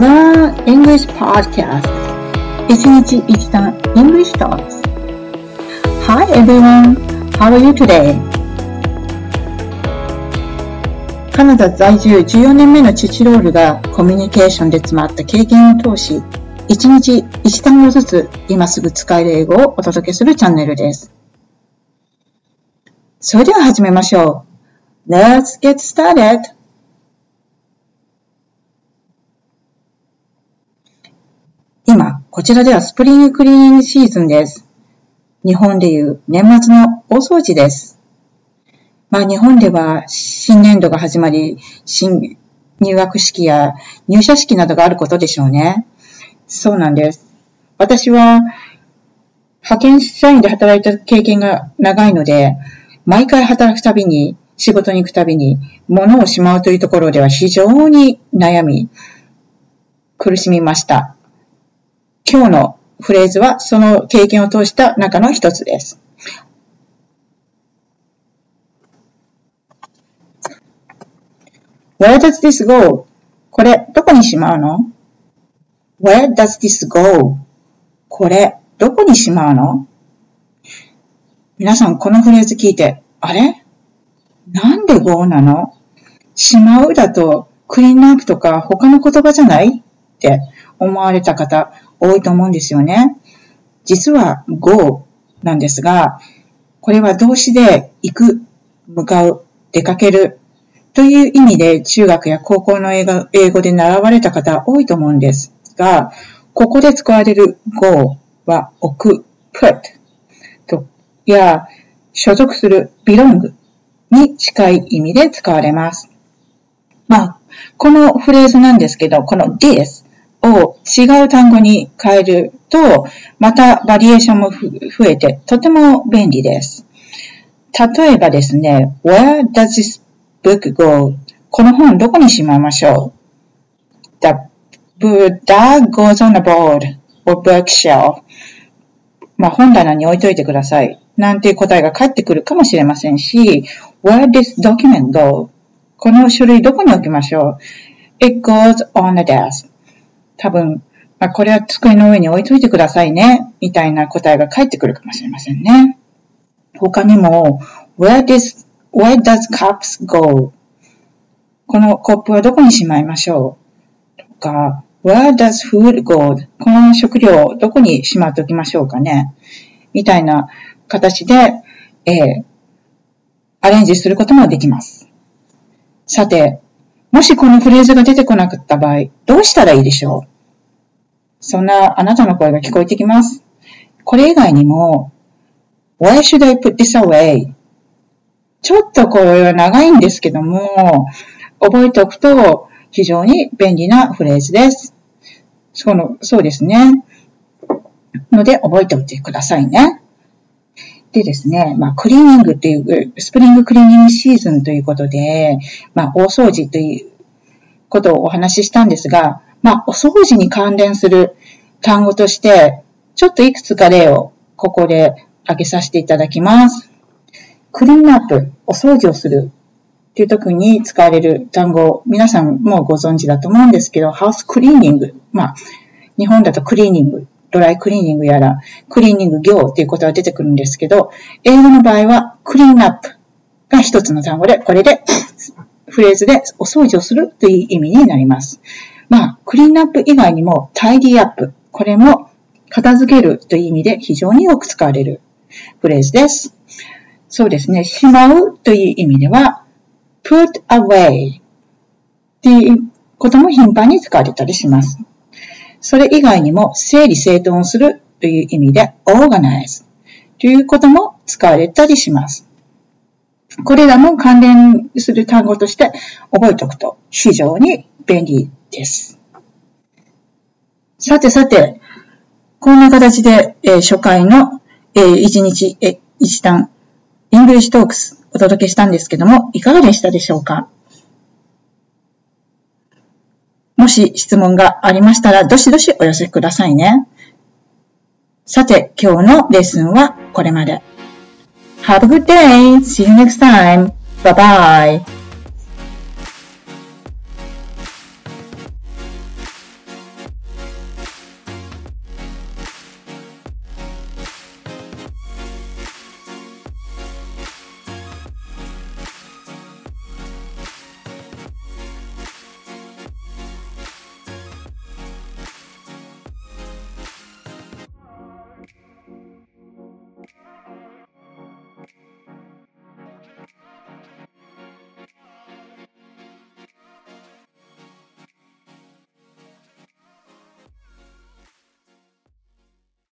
English Podcast 一日一単 English Talks Hi everyone, how are you today? カナダ在住14年目の父ロールがコミュニケーションで詰まった経験を通し一日一単語ずつ今すぐ使える英語をお届けするチャンネルです。それでは始めましょう。Let's get started! 今、こちらではスプリングクリーニングシーズンです。日本でいう年末の大掃除です。まあ日本では新年度が始まり、新入学式や入社式などがあることでしょうね。そうなんです。私は派遣社員で働いた経験が長いので、毎回働くたびに、仕事に行くたびに、物をしまうというところでは非常に悩み、苦しみました。今日のフレーズはその経験を通した中の一つです。Where does this go? これ、どこにしまうの ?Where does this go? これ、どこにしまうの？皆さんこのフレーズ聞いて、あれ？なんで go なの？しまうだとクリーンナップとか他の言葉じゃない？って思われた方多いと思うんですよね。実は go なんですが、これは動詞で行く、向かう、出かけるという意味で中学や高校の英語で習われた方多いと思うんですが、ここで使われる go は置く、put とや所属する belong に近い意味で使われます。まあ、このフレーズなんですけど、この this を違う単語に変えると、またバリエーションも増えてとても便利です。例えばですね、where does this book go? この本どこにしまいましょう ?The book that goes on a board or bookshelf まあ本棚に置いといてください。なんていう答えが返ってくるかもしれませんし、where this document go? この書類どこに置きましょう ?It goes on a desk. 多分、まあ、これは机の上に置いといてくださいね。みたいな答えが返ってくるかもしれませんね。他にも、where this, where does cups go? このコップはどこにしまいましょう？とか、where does food go? この食料をどこにしまっておきましょうかね？みたいな形で、えー、アレンジすることもできます。さて、もしこのフレーズが出てこなかった場合、どうしたらいいでしょう？そんなあなたの声が聞こえてきます。これ以外にも、Why should I put this away? ちょっとこれは長いんですけども、覚えておくと非常に便利なフレーズです。そのそうですね。ので覚えておいてくださいね。でですね、まあ、クリーニングっていう、スプリングクリーニングシーズンということで、まあ、大掃除ということをお話ししたんですが、まあ、お掃除に関連する単語として、ちょっといくつか例をここで挙げさせていただきます。クリーンアップ、お掃除をするっていう時に使われる単語、皆さんもご存知だと思うんですけど、ハウスクリーニング。まあ、日本だとクリーニングドライクリーニングやら、クリーニング業っていうことが出てくるんですけど、英語の場合は、クリーンアップが一つの単語で、これで、フレーズでお掃除をするという意味になります。まあ、クリーンアップ以外にも、タイディアップ。これも、片付けるという意味で非常によく使われるフレーズです。そうですね。しまうという意味では、put away っていうことも頻繁に使われたりします。それ以外にも整理整頓をするという意味で organize ということも使われたりします。これらも関連する単語として覚えておくと非常に便利です。さてさて、こんな形で、初回の、1日、1単 English Talks お届けしたんですけども、いかがでしたでしょうか？もし質問がありましたら、どしどしお寄せくださいね。さて、今日のレッスンはこれまで。Have a good day! See you next time! Bye bye!